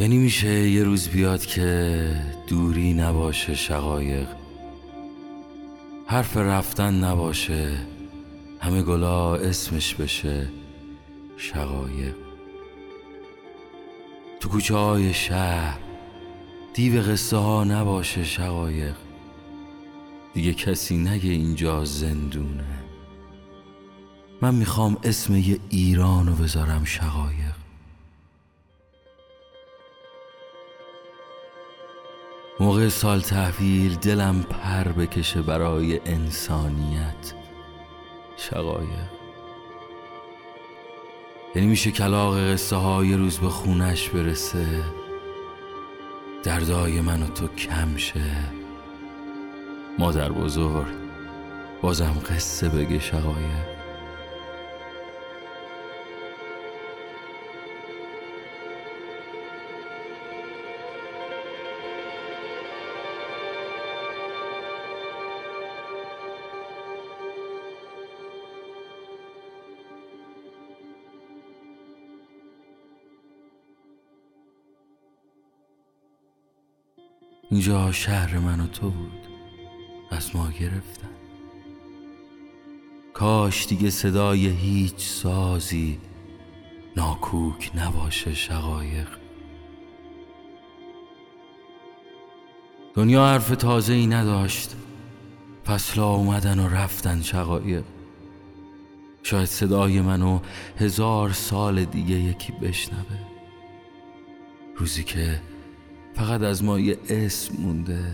یعنی میشه یه روز بیاد که دوری نباشه شقایق. حرف رفتن نباشه همه گلا اسمش بشه شقایق. تو کوچه های شهر دیو قصه ها نباشه شقایق. دیگه کسی نگه اینجا زندونه. من می‌خوام اسم یه ایران رو بذارم شقایق. موقع سال تحویل دلم پر بکشه برای انسانیت. شقایق. یعنی میشه کلاق قصه های روز به خونش برسه. دردای من و تو کم شه. مادر بزرگ بازم قصه بگه شقایق. اینجا شهر من و تو بود. از ما گرفتن. کاش دیگه صدای هیچ سازی ناکوک نباشه شقایق. دنیا حرف تازه ای نداشت. فصلا اومدن و رفتن شقایق. شاید صدای منو هزار سال دیگه یکی بشنوه. روزی که فقط از ما یه اسم مونده.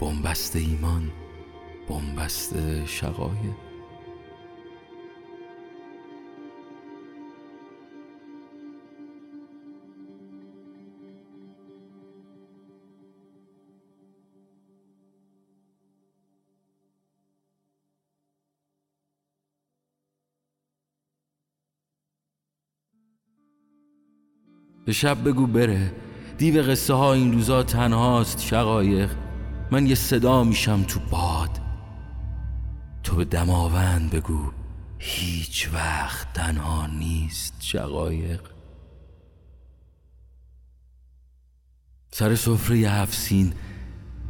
بنبست ایمان بنبست شقایق. به شب بگو بره. دیو قصه ها این روزا تنهاست شقایق. من یه صدا میشم تو باد. تو به دماوند بگو هیچ وقت تنها نیست شقایق. سر سفره هفسین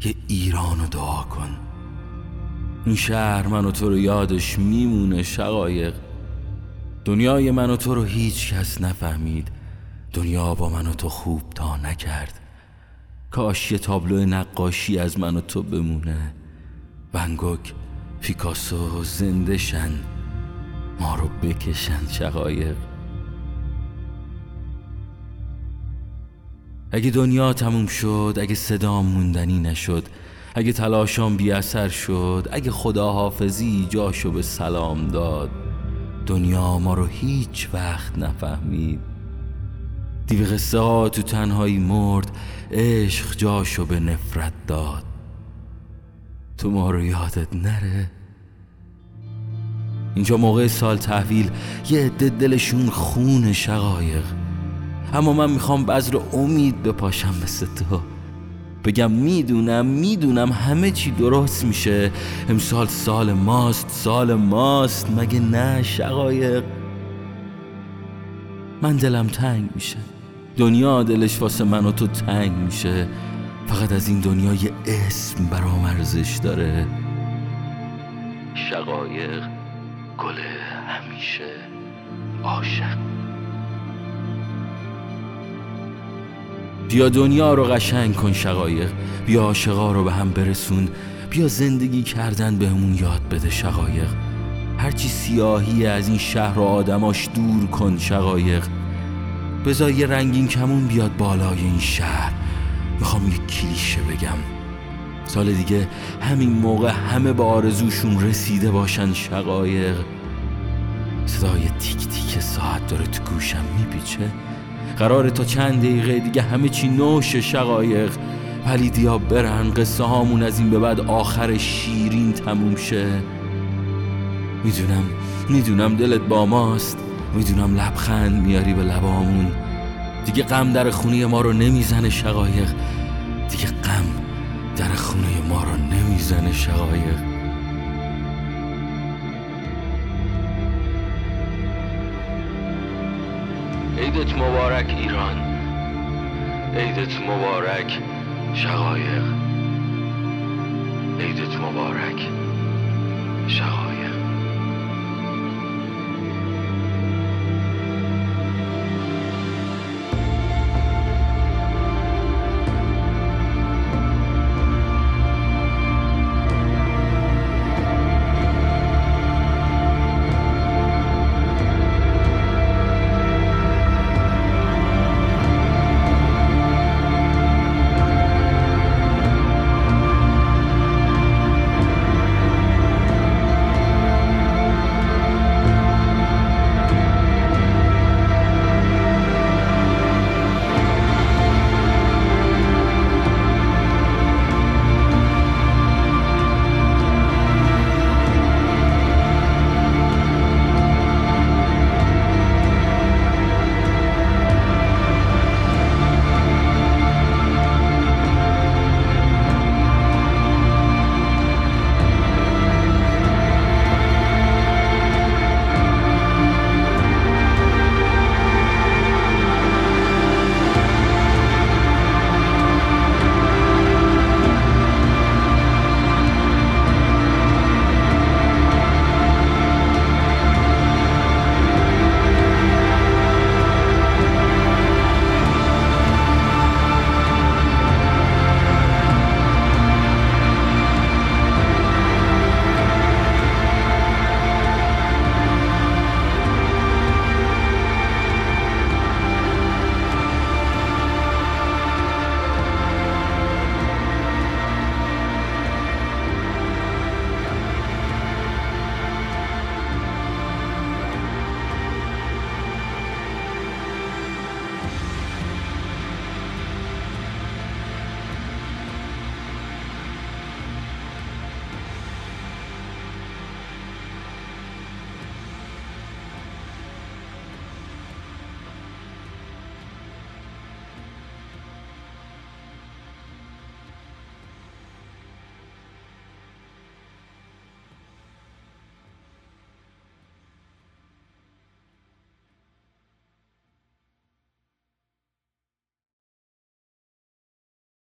یه ایرانو دعا کن. این شهر من و تو رو یادش میمونه شقایق. دنیای من و تو رو هیچ کس نفهمید. دنیا با من و تو خوب تا نکرد. کاش یه تابلو نقاشی از من و تو بمونه. ونگوک پیکاسو زنده شن. ما رو بکشن شقایق. اگه دنیا تموم شد اگه صدام موندنی نشد اگه تلاشام بی اثر شد اگه خدا حافظی جاشو به سلام داد دنیا ما رو هیچ وقت نفهمید. دیو قصه تو تنهایی مرد عشق جاشو به نفرت داد. تو ما رو یادت نره؟ اینجا موقع سال تحویل یه عده دلشون خون شقایق. اما من می‌خوام بذر امید بپاشم مثل تو. بگم می‌دونم می‌دونم همه چی درست میشه. امسال سال ماست سال ماست مگه نه شقایق؟ من دلم تنگ میشه. دنیا دلش واسه من و تو تنگ میشه. فقط از این دنیا یه اسم برام ارزش داره. شقایق گل همیشه عاشق. بیا دنیا رو قشنگ کن شقایق. بیا عاشقا رو به هم برسون. بیا زندگی کردن بهمون یاد بده شقایق. هرچی سیاهی از این شهر و آدماش دور کن شقایق. بذار یه رنگین کمون بیاد بالای این شهر. می‌خوام یه کلیشه بگم. سال دیگه همین موقع همه به آرزوشون رسیده باشن شقایق. صدای تیک تیک ساعت داره تو گوشم میپیچه. قراره تا چند دقیقه دیگه همه چی نوش شقایق. ولی دیا برن قصه هامون از این به بعد آخر شیرین تموم شه. می‌دونم می‌دونم دلت با ماست. می‌دونم لبخند میاری به لبامون. دیگه غم در خونه ما رو نمی‌زنه شقایق. دیگه غم در خونه ما رو نمی‌زنه شقایق. عیدت مبارک ایران. عیدت مبارک شقایق. عیدت مبارک شقایق.